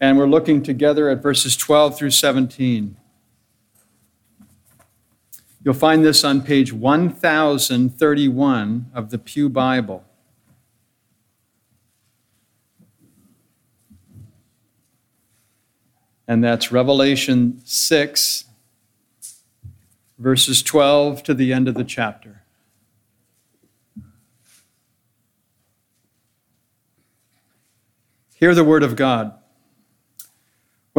And we're looking together at verses 12 through 17. You'll find this on page 1031 of the Pew Bible. And that's Revelation 6, verses 12 to the end of the chapter. Hear the word of God.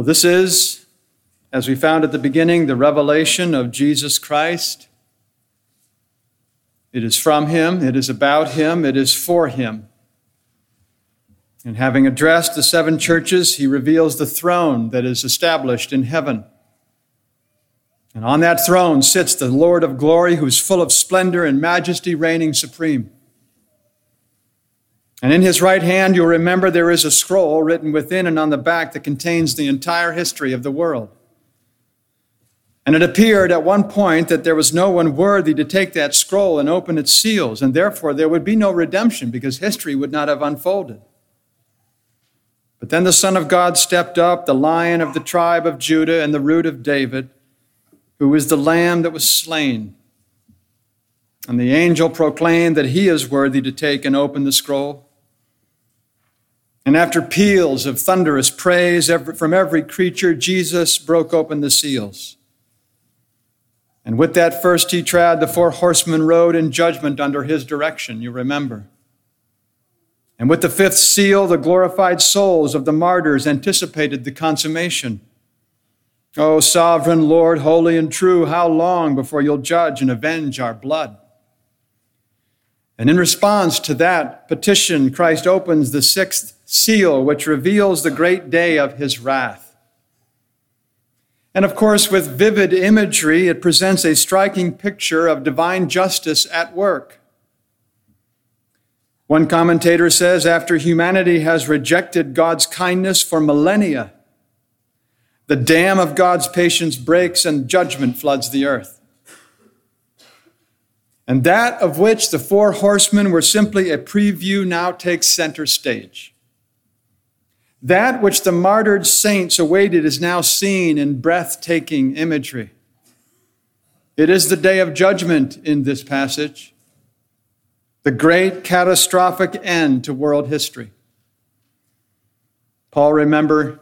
Well, this is, as we found at the beginning, the revelation of Jesus Christ. It is from him, it is about him, it is for him. And having addressed the seven churches, he reveals the throne that is established in heaven. And on that throne sits the Lord of glory, who is full of splendor and majesty, reigning supreme. And in his right hand, you'll remember there is a scroll written within and on the back that contains the entire history of the world. And it appeared at one point that there was no one worthy to take that scroll and open its seals, and therefore there would be no redemption because history would not have unfolded. But then the Son of God stepped up, the lion of the tribe of Judah and the root of David, who is the lamb that was slain. And the angel proclaimed that he is worthy to take and open the scroll. And after peals of thunderous praise from every creature, Jesus broke open the seals. And with that first he trod, the four horsemen rode in judgment under his direction, you remember. And with the fifth seal, the glorified souls of the martyrs anticipated the consummation. O sovereign Lord, holy and true, how long before you'll judge and avenge our blood? And in response to that petition, Christ opens the sixth seal, which reveals the great day of his wrath. And of course, with vivid imagery, it presents a striking picture of divine justice at work. One commentator says after humanity has rejected God's kindness for millennia, the dam of God's patience breaks and judgment floods the earth. And that of which the four horsemen were simply a preview now takes center stage. That which the martyred saints awaited is now seen in breathtaking imagery. It is the day of judgment in this passage, the great catastrophic end to world history. Paul, remember,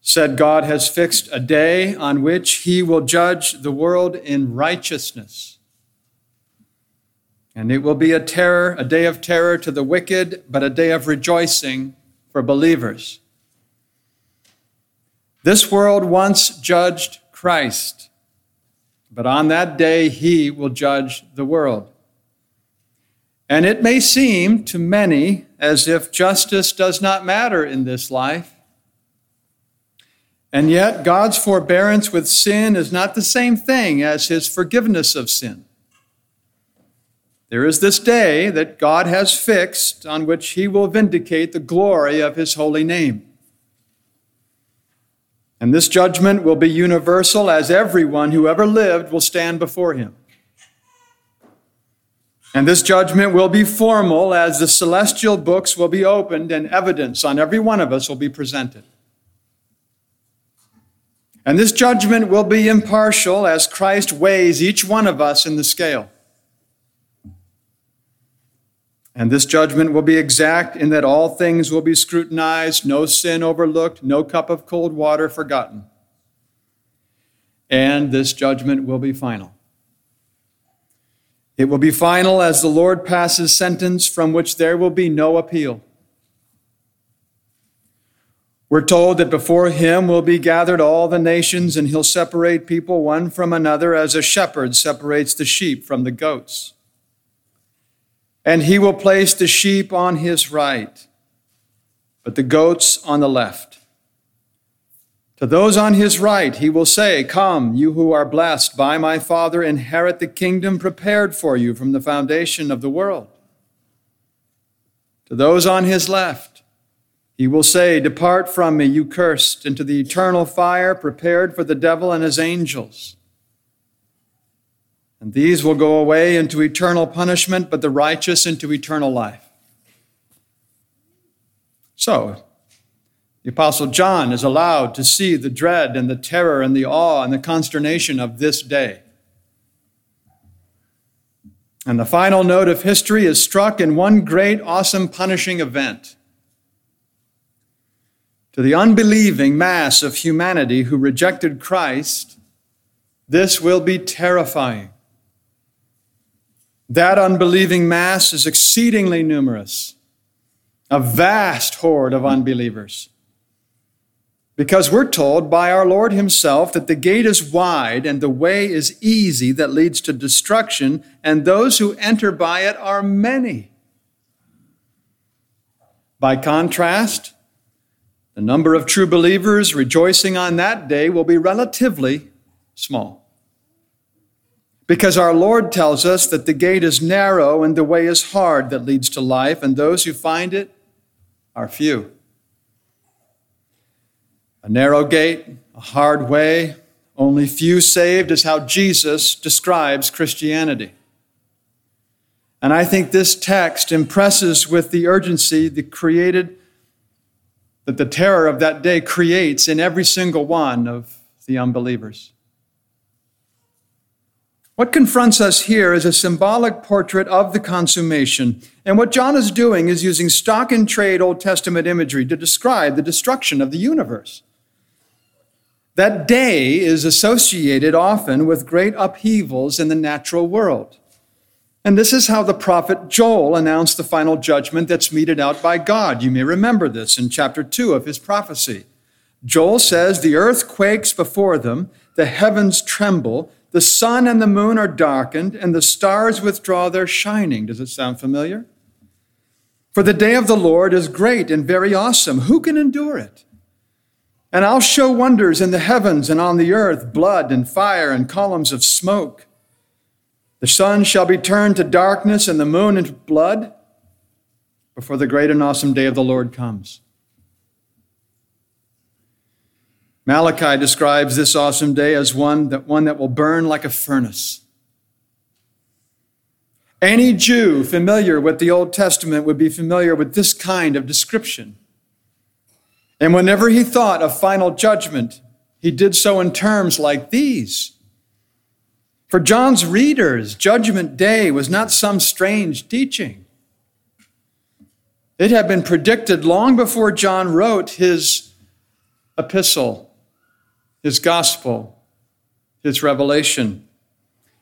said God has fixed a day on which he will judge the world in righteousness. And it will be a terror, a day of terror to the wicked, but a day of rejoicing for believers. This world once judged Christ, but on that day he will judge the world. And it may seem to many as if justice does not matter in this life. And yet, God's forbearance with sin is not the same thing as his forgiveness of sin. There is this day that God has fixed on which he will vindicate the glory of his holy name. And this judgment will be universal, as everyone who ever lived will stand before him. And this judgment will be formal, as the celestial books will be opened and evidence on every one of us will be presented. And this judgment will be impartial, as Christ weighs each one of us in the scale. And this judgment will be exact in that all things will be scrutinized, no sin overlooked, no cup of cold water forgotten. And this judgment will be final. It will be final as the Lord passes sentence from which there will be no appeal. We're told that before him will be gathered all the nations, and he'll separate people one from another as a shepherd separates the sheep from the goats. And he will place the sheep on his right, but the goats on the left. To those on his right, he will say, Come, you who are blessed by my Father, inherit the kingdom prepared for you from the foundation of the world. To those on his left, he will say, Depart from me, you cursed, into the eternal fire prepared for the devil and his angels. And these will go away into eternal punishment, but the righteous into eternal life. So, the Apostle John is allowed to see the dread and the terror and the awe and the consternation of this day. And the final note of history is struck in one great, awesome, punishing event. To the unbelieving mass of humanity who rejected Christ, this will be terrifying. That unbelieving mass is exceedingly numerous, a vast horde of unbelievers. Because we're told by our Lord Himself that the gate is wide and the way is easy that leads to destruction, and those who enter by it are many. By contrast, the number of true believers rejoicing on that day will be relatively small. Because our Lord tells us that the gate is narrow and the way is hard that leads to life, and those who find it are few. A narrow gate, a hard way, only few saved is how Jesus describes Christianity. And I think this text impresses with the urgency the created that the terror of that day creates in every single one of the unbelievers. What confronts us here is a symbolic portrait of the consummation. And what John is doing is using stock and trade Old Testament imagery to describe the destruction of the universe. That day is associated often with great upheavals in the natural world. And this is how the prophet Joel announced the final judgment that's meted out by God. You may remember this in chapter 2 of his prophecy. Joel says, The earth quakes before them, the heavens tremble, the sun and the moon are darkened, and the stars withdraw their shining. Does it sound familiar? For the day of the Lord is great and very awesome. Who can endure it? And I'll show wonders in the heavens and on the earth blood and fire and columns of smoke. The sun shall be turned to darkness and the moon into blood before the great and awesome day of the Lord comes. Malachi describes this awesome day as one that, one that will burn like a furnace. Any Jew familiar with the Old Testament would be familiar with this kind of description. And whenever he thought of final judgment, he did so in terms like these. For John's readers, Judgment Day was not some strange teaching. It had been predicted long before John wrote his epistle, his gospel, his revelation.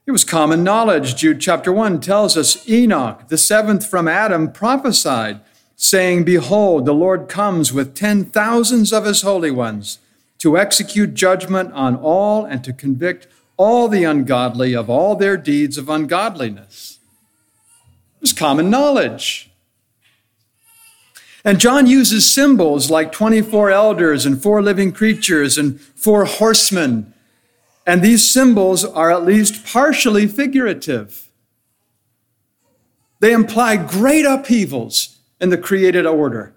It was common knowledge. Jude chapter 1 tells us Enoch, the seventh from Adam, prophesied saying, Behold, the Lord comes with ten thousands of his holy ones to execute judgment on all and to convict all the ungodly of all their deeds of ungodliness. It was common knowledge. And John uses symbols like 24 elders and four living creatures and four horsemen. And these symbols are at least partially figurative. They imply great upheavals in the created order.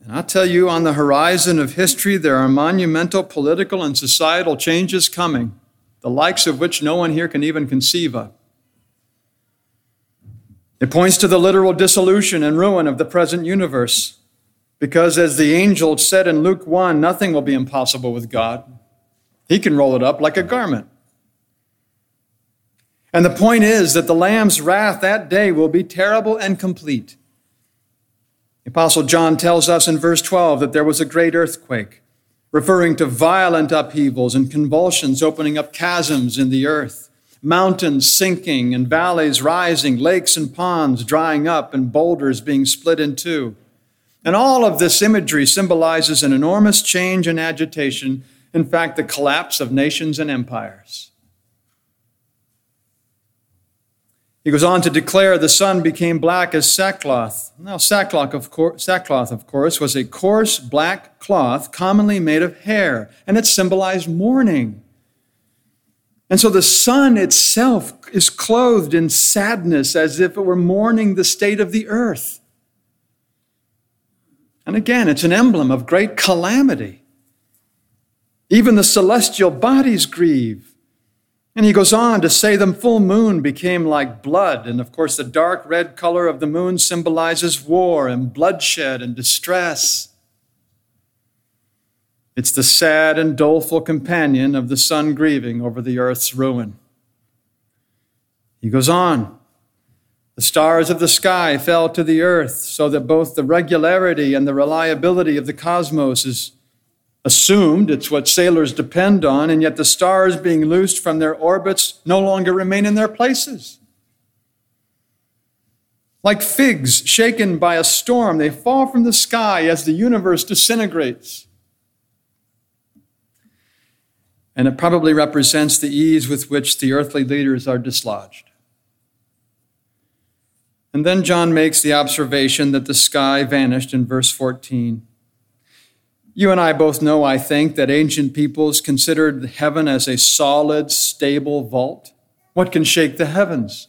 And I'll tell you, on the horizon of history, there are monumental political and societal changes coming, the likes of which no one here can even conceive of. It points to the literal dissolution and ruin of the present universe, because as the angel said in Luke 1, nothing will be impossible with God. He can roll it up like a garment. And the point is that the Lamb's wrath that day will be terrible and complete. The Apostle John tells us in verse 12 that there was a great earthquake, referring to violent upheavals and convulsions opening up chasms in the earth, mountains sinking and valleys rising, lakes and ponds drying up, and boulders being split in two. And all of this imagery symbolizes an enormous change and agitation, in fact, the collapse of nations and empires. He goes on to declare the sun became black as sackcloth. Now, sackcloth of, course, sackcloth, of course, was a coarse black cloth commonly made of hair, and it symbolized mourning. And so the sun itself is clothed in sadness as if it were mourning the state of the earth. And again, it's an emblem of great calamity. Even the celestial bodies grieve. And he goes on to say the full moon became like blood. And of course, the dark red color of the moon symbolizes war and bloodshed and distress. It's the sad and doleful companion of the sun grieving over the earth's ruin. He goes on. The stars of the sky fell to the earth so that both the regularity and the reliability of the cosmos is assumed, it's what sailors depend on, and yet the stars being loosed from their orbits no longer remain in their places. Like figs shaken by a storm, they fall from the sky as the universe disintegrates. And it probably represents the ease with which the earthly leaders are dislodged. And then John makes the observation that the sky vanished in verse 14. You and I both know, I think, that ancient peoples considered heaven as a solid, stable vault. What can shake the heavens?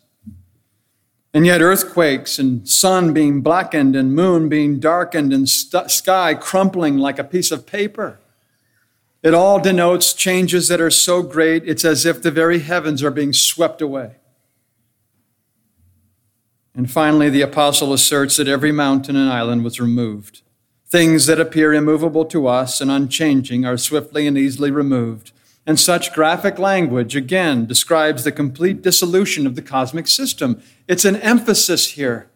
And yet, earthquakes and sun being blackened and moon being darkened and st- sky crumpling like a piece of paper. It all denotes changes that are so great, it's as if the very heavens are being swept away. And finally, the apostle asserts that every mountain and island was removed. Things that appear immovable to us and unchanging are swiftly and easily removed. And such graphic language, again, describes the complete dissolution of the cosmic system. It's an emphasis here.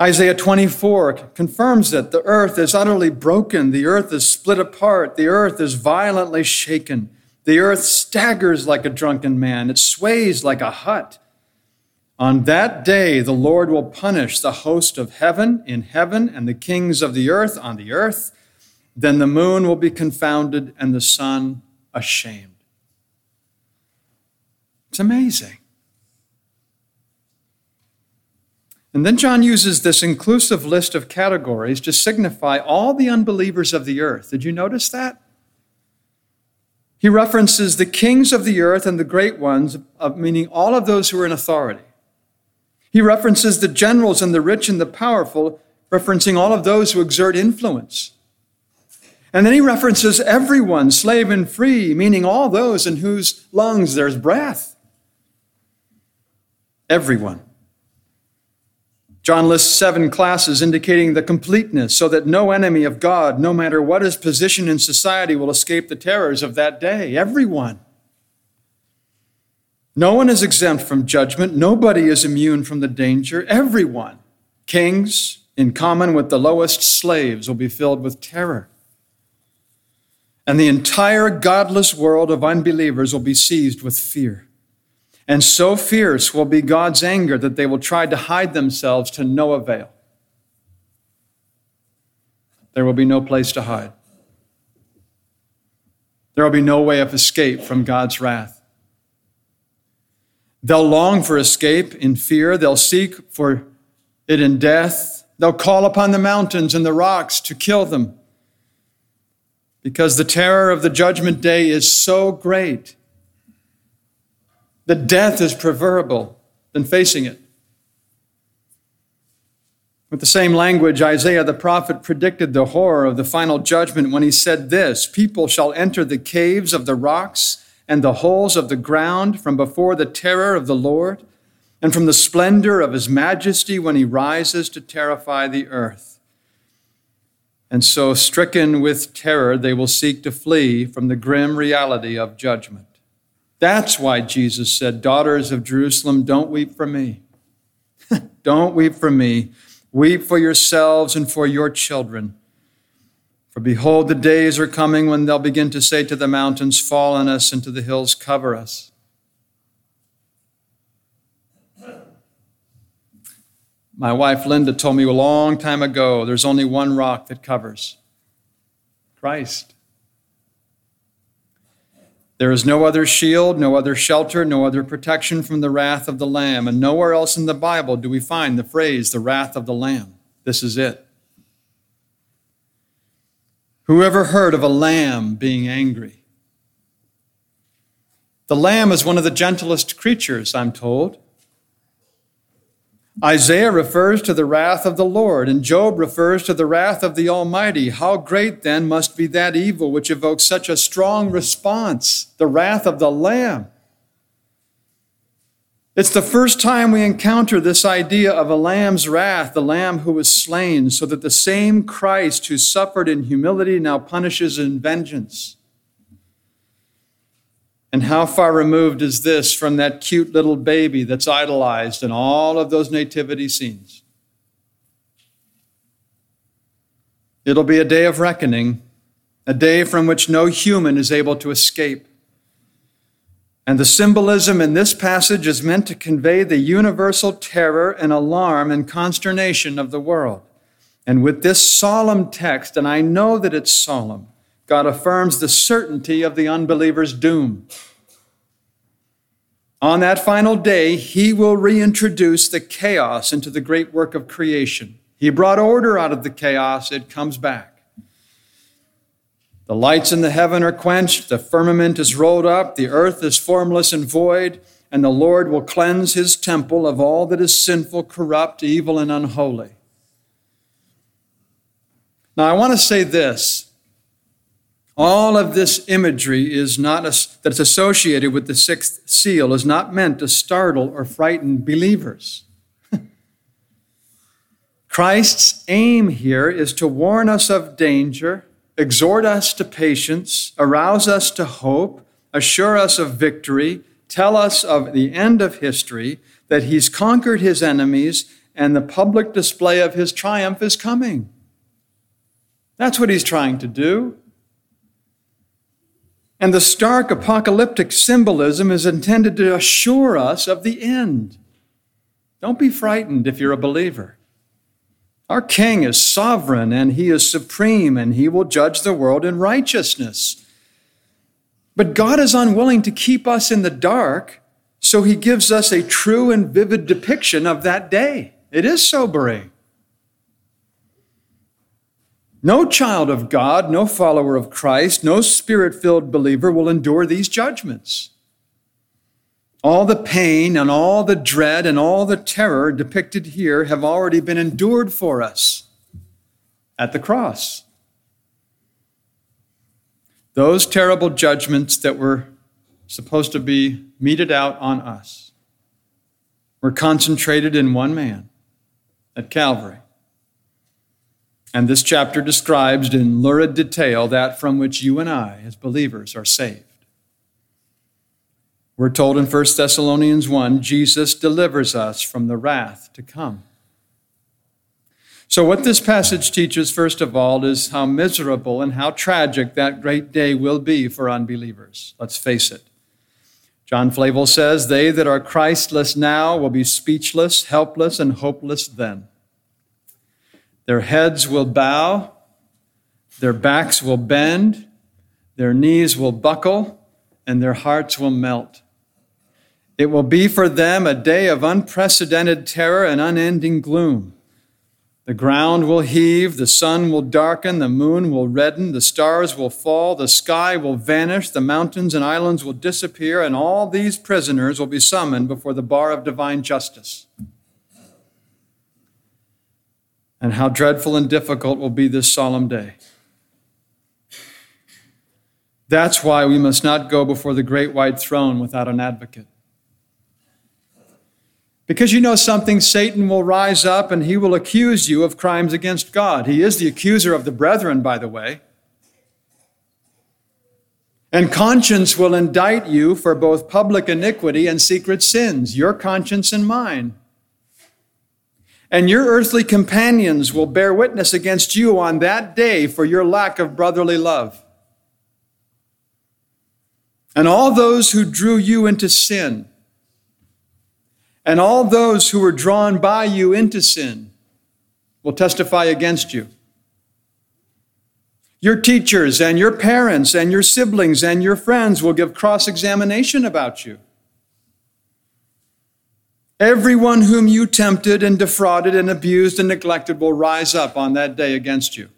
Isaiah 24 confirms that the earth is utterly broken, the earth is split apart, the earth is violently shaken, the earth staggers like a drunken man, it sways like a hut. On that day, the Lord will punish the host of heaven in heaven and the kings of the earth on the earth. Then the moon will be confounded and the sun ashamed. It's amazing. And then John uses this inclusive list of categories to signify all the unbelievers of the earth. Did you notice that? He references the kings of the earth and the great ones, uh, meaning all of those who are in authority. He references the generals and the rich and the powerful, referencing all of those who exert influence. And then he references everyone, slave and free, meaning all those in whose lungs there's breath. Everyone. John lists seven classes indicating the completeness so that no enemy of God, no matter what his position in society, will escape the terrors of that day. Everyone. No one is exempt from judgment. Nobody is immune from the danger. Everyone, kings, in common with the lowest slaves, will be filled with terror. And the entire godless world of unbelievers will be seized with fear. And so fierce will be God's anger that they will try to hide themselves to no avail. There will be no place to hide. There will be no way of escape from God's wrath. They'll long for escape in fear. They'll seek for it in death. They'll call upon the mountains and the rocks to kill them because the terror of the judgment day is so great that death is preferable than facing it. With the same language, Isaiah the prophet predicted the horror of the final judgment when he said this People shall enter the caves of the rocks and the holes of the ground from before the terror of the Lord and from the splendor of his majesty when he rises to terrify the earth. And so, stricken with terror, they will seek to flee from the grim reality of judgment. That's why Jesus said, Daughters of Jerusalem, don't weep for me. don't weep for me. Weep for yourselves and for your children. For behold, the days are coming when they'll begin to say to the mountains, Fall on us, and to the hills, Cover us. My wife Linda told me a long time ago there's only one rock that covers Christ. There is no other shield, no other shelter, no other protection from the wrath of the Lamb. And nowhere else in the Bible do we find the phrase, the wrath of the Lamb. This is it. Whoever heard of a lamb being angry? The lamb is one of the gentlest creatures, I'm told. Isaiah refers to the wrath of the Lord, and Job refers to the wrath of the Almighty. How great then must be that evil which evokes such a strong response, the wrath of the Lamb? It's the first time we encounter this idea of a lamb's wrath, the lamb who was slain, so that the same Christ who suffered in humility now punishes in vengeance. And how far removed is this from that cute little baby that's idolized in all of those nativity scenes? It'll be a day of reckoning, a day from which no human is able to escape. And the symbolism in this passage is meant to convey the universal terror and alarm and consternation of the world. And with this solemn text, and I know that it's solemn, God affirms the certainty of the unbeliever's doom. On that final day, he will reintroduce the chaos into the great work of creation. He brought order out of the chaos, it comes back. The lights in the heaven are quenched, the firmament is rolled up, the earth is formless and void, and the Lord will cleanse his temple of all that is sinful, corrupt, evil, and unholy. Now, I want to say this all of this imagery is not a, that's associated with the sixth seal is not meant to startle or frighten believers. Christ's aim here is to warn us of danger, exhort us to patience, arouse us to hope, assure us of victory, tell us of the end of history, that he's conquered his enemies, and the public display of his triumph is coming. That's what he's trying to do. And the stark apocalyptic symbolism is intended to assure us of the end. Don't be frightened if you're a believer. Our King is sovereign and he is supreme and he will judge the world in righteousness. But God is unwilling to keep us in the dark, so he gives us a true and vivid depiction of that day. It is sobering. No child of God, no follower of Christ, no spirit filled believer will endure these judgments. All the pain and all the dread and all the terror depicted here have already been endured for us at the cross. Those terrible judgments that were supposed to be meted out on us were concentrated in one man at Calvary. And this chapter describes in lurid detail that from which you and I, as believers, are saved. We're told in 1 Thessalonians 1 Jesus delivers us from the wrath to come. So, what this passage teaches, first of all, is how miserable and how tragic that great day will be for unbelievers. Let's face it. John Flavel says, They that are Christless now will be speechless, helpless, and hopeless then. Their heads will bow, their backs will bend, their knees will buckle, and their hearts will melt. It will be for them a day of unprecedented terror and unending gloom. The ground will heave, the sun will darken, the moon will redden, the stars will fall, the sky will vanish, the mountains and islands will disappear, and all these prisoners will be summoned before the bar of divine justice. And how dreadful and difficult will be this solemn day. That's why we must not go before the great white throne without an advocate. Because you know something, Satan will rise up and he will accuse you of crimes against God. He is the accuser of the brethren, by the way. And conscience will indict you for both public iniquity and secret sins, your conscience and mine. And your earthly companions will bear witness against you on that day for your lack of brotherly love. And all those who drew you into sin, and all those who were drawn by you into sin, will testify against you. Your teachers and your parents and your siblings and your friends will give cross examination about you. Everyone whom you tempted and defrauded and abused and neglected will rise up on that day against you.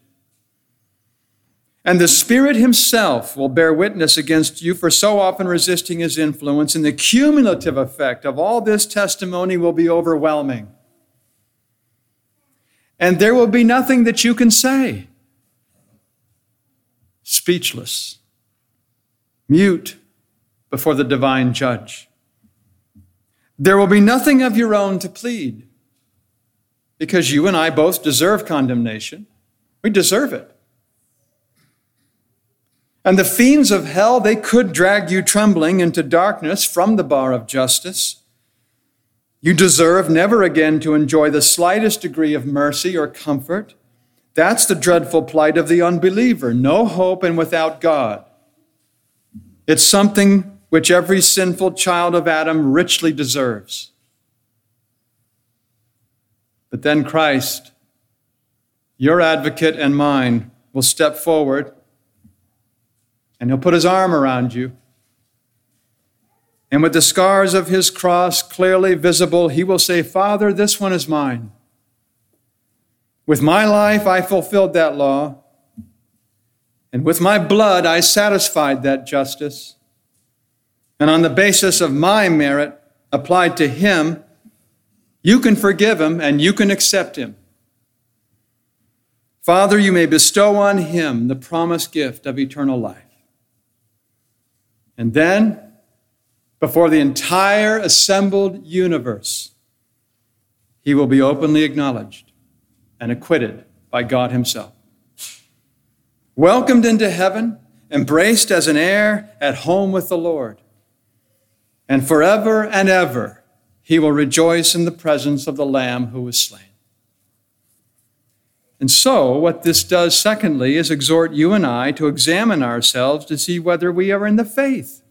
And the Spirit Himself will bear witness against you for so often resisting His influence, and the cumulative effect of all this testimony will be overwhelming. And there will be nothing that you can say speechless, mute before the divine judge. There will be nothing of your own to plead because you and I both deserve condemnation. We deserve it. And the fiends of hell, they could drag you trembling into darkness from the bar of justice. You deserve never again to enjoy the slightest degree of mercy or comfort. That's the dreadful plight of the unbeliever no hope and without God. It's something which every sinful child of Adam richly deserves. But then Christ, your advocate and mine, will step forward and he'll put his arm around you. And with the scars of his cross clearly visible, he will say, Father, this one is mine. With my life, I fulfilled that law. And with my blood, I satisfied that justice. And on the basis of my merit applied to him, you can forgive him and you can accept him. Father, you may bestow on him the promised gift of eternal life. And then, before the entire assembled universe, he will be openly acknowledged and acquitted by God Himself. Welcomed into heaven, embraced as an heir at home with the Lord. And forever and ever, he will rejoice in the presence of the Lamb who was slain. And so, what this does, secondly, is exhort you and I to examine ourselves to see whether we are in the faith.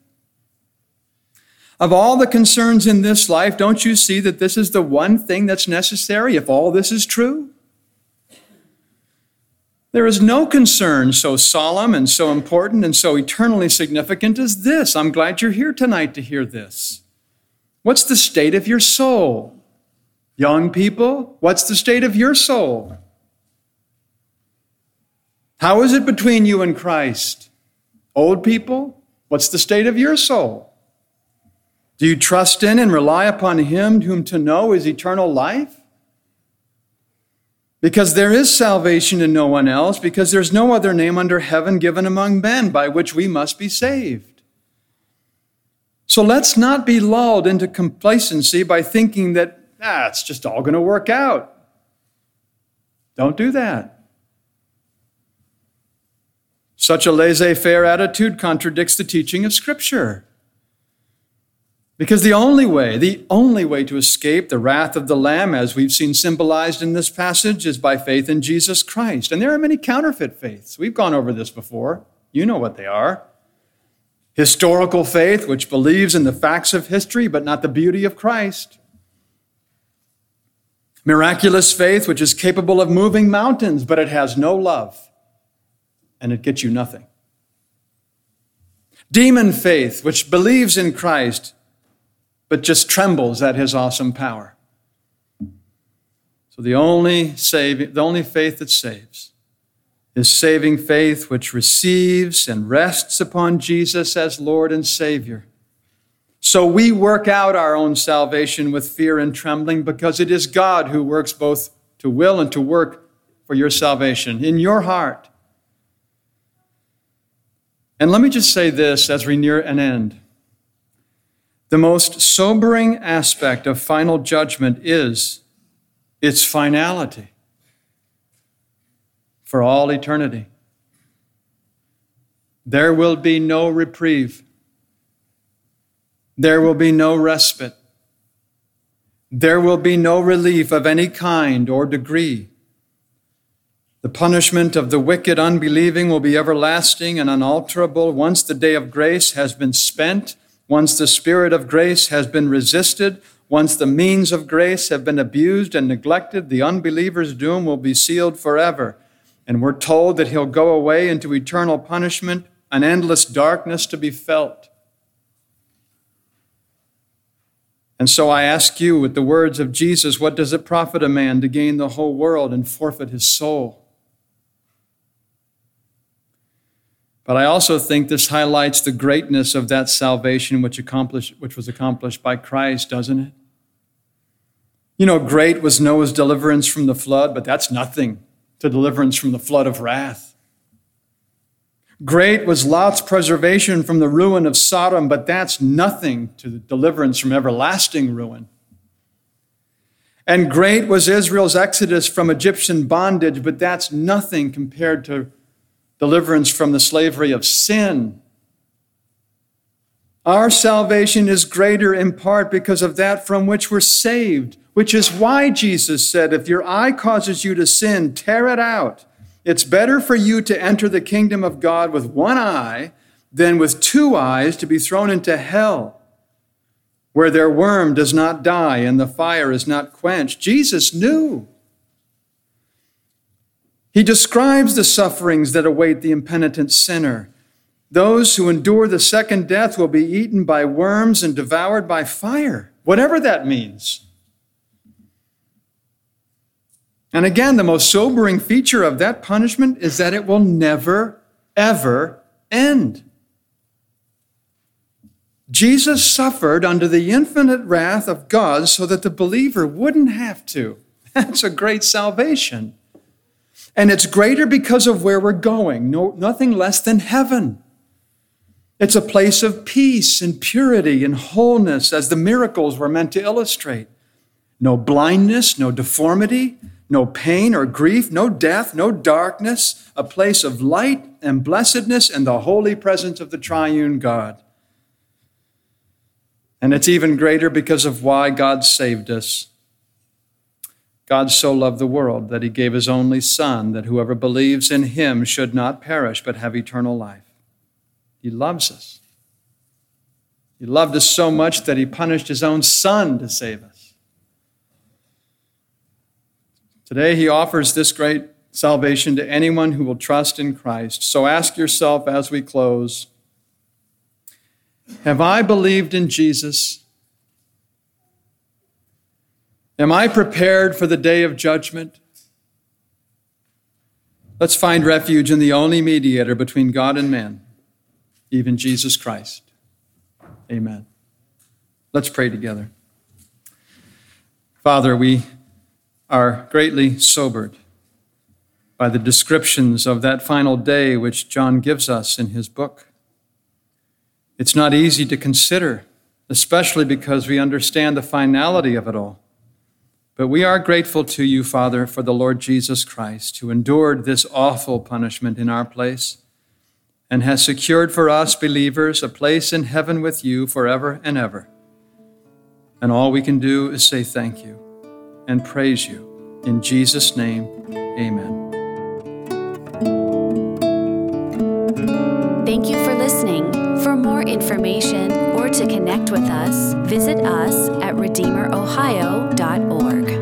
Of all the concerns in this life, don't you see that this is the one thing that's necessary if all this is true? There is no concern so solemn and so important and so eternally significant as this. I'm glad you're here tonight to hear this. What's the state of your soul? Young people, what's the state of your soul? How is it between you and Christ? Old people, what's the state of your soul? Do you trust in and rely upon Him whom to know is eternal life? Because there is salvation in no one else, because there's no other name under heaven given among men by which we must be saved. So let's not be lulled into complacency by thinking that, ah, it's just all going to work out. Don't do that. Such a laissez faire attitude contradicts the teaching of Scripture. Because the only way, the only way to escape the wrath of the Lamb, as we've seen symbolized in this passage, is by faith in Jesus Christ. And there are many counterfeit faiths. We've gone over this before. You know what they are. Historical faith, which believes in the facts of history but not the beauty of Christ. Miraculous faith, which is capable of moving mountains, but it has no love and it gets you nothing. Demon faith, which believes in Christ but just trembles at his awesome power. So the only saving, the only faith that saves is saving faith which receives and rests upon Jesus as Lord and Savior. So we work out our own salvation with fear and trembling because it is God who works both to will and to work for your salvation in your heart. And let me just say this as we near an end. The most sobering aspect of final judgment is its finality for all eternity. There will be no reprieve. There will be no respite. There will be no relief of any kind or degree. The punishment of the wicked unbelieving will be everlasting and unalterable once the day of grace has been spent, once the spirit of grace has been resisted, once the means of grace have been abused and neglected, the unbeliever's doom will be sealed forever. And we're told that he'll go away into eternal punishment, an endless darkness to be felt. And so I ask you, with the words of Jesus, what does it profit a man to gain the whole world and forfeit his soul? But I also think this highlights the greatness of that salvation which, accomplished, which was accomplished by Christ, doesn't it? You know, great was Noah's deliverance from the flood, but that's nothing to deliverance from the flood of wrath. Great was Lot's preservation from the ruin of Sodom, but that's nothing to the deliverance from everlasting ruin. And great was Israel's exodus from Egyptian bondage, but that's nothing compared to deliverance from the slavery of sin. Our salvation is greater in part because of that from which we're saved, which is why Jesus said, If your eye causes you to sin, tear it out. It's better for you to enter the kingdom of God with one eye than with two eyes to be thrown into hell, where their worm does not die and the fire is not quenched. Jesus knew. He describes the sufferings that await the impenitent sinner. Those who endure the second death will be eaten by worms and devoured by fire, whatever that means. And again, the most sobering feature of that punishment is that it will never, ever end. Jesus suffered under the infinite wrath of God so that the believer wouldn't have to. That's a great salvation. And it's greater because of where we're going, no, nothing less than heaven. It's a place of peace and purity and wholeness, as the miracles were meant to illustrate. No blindness, no deformity, no pain or grief, no death, no darkness, a place of light and blessedness and the holy presence of the triune God. And it's even greater because of why God saved us. God so loved the world that he gave his only Son, that whoever believes in him should not perish but have eternal life. He loves us. He loved us so much that he punished his own Son to save us. Today, he offers this great salvation to anyone who will trust in Christ. So ask yourself as we close Have I believed in Jesus? Am I prepared for the day of judgment? Let's find refuge in the only mediator between God and man, even Jesus Christ. Amen. Let's pray together. Father, we are greatly sobered by the descriptions of that final day which John gives us in his book. It's not easy to consider, especially because we understand the finality of it all. But we are grateful to you, Father, for the Lord Jesus Christ, who endured this awful punishment in our place and has secured for us believers a place in heaven with you forever and ever. And all we can do is say thank you and praise you. In Jesus' name, amen. Thank you for listening. For more information or to connect with us, visit us at RedeemerOhio.org.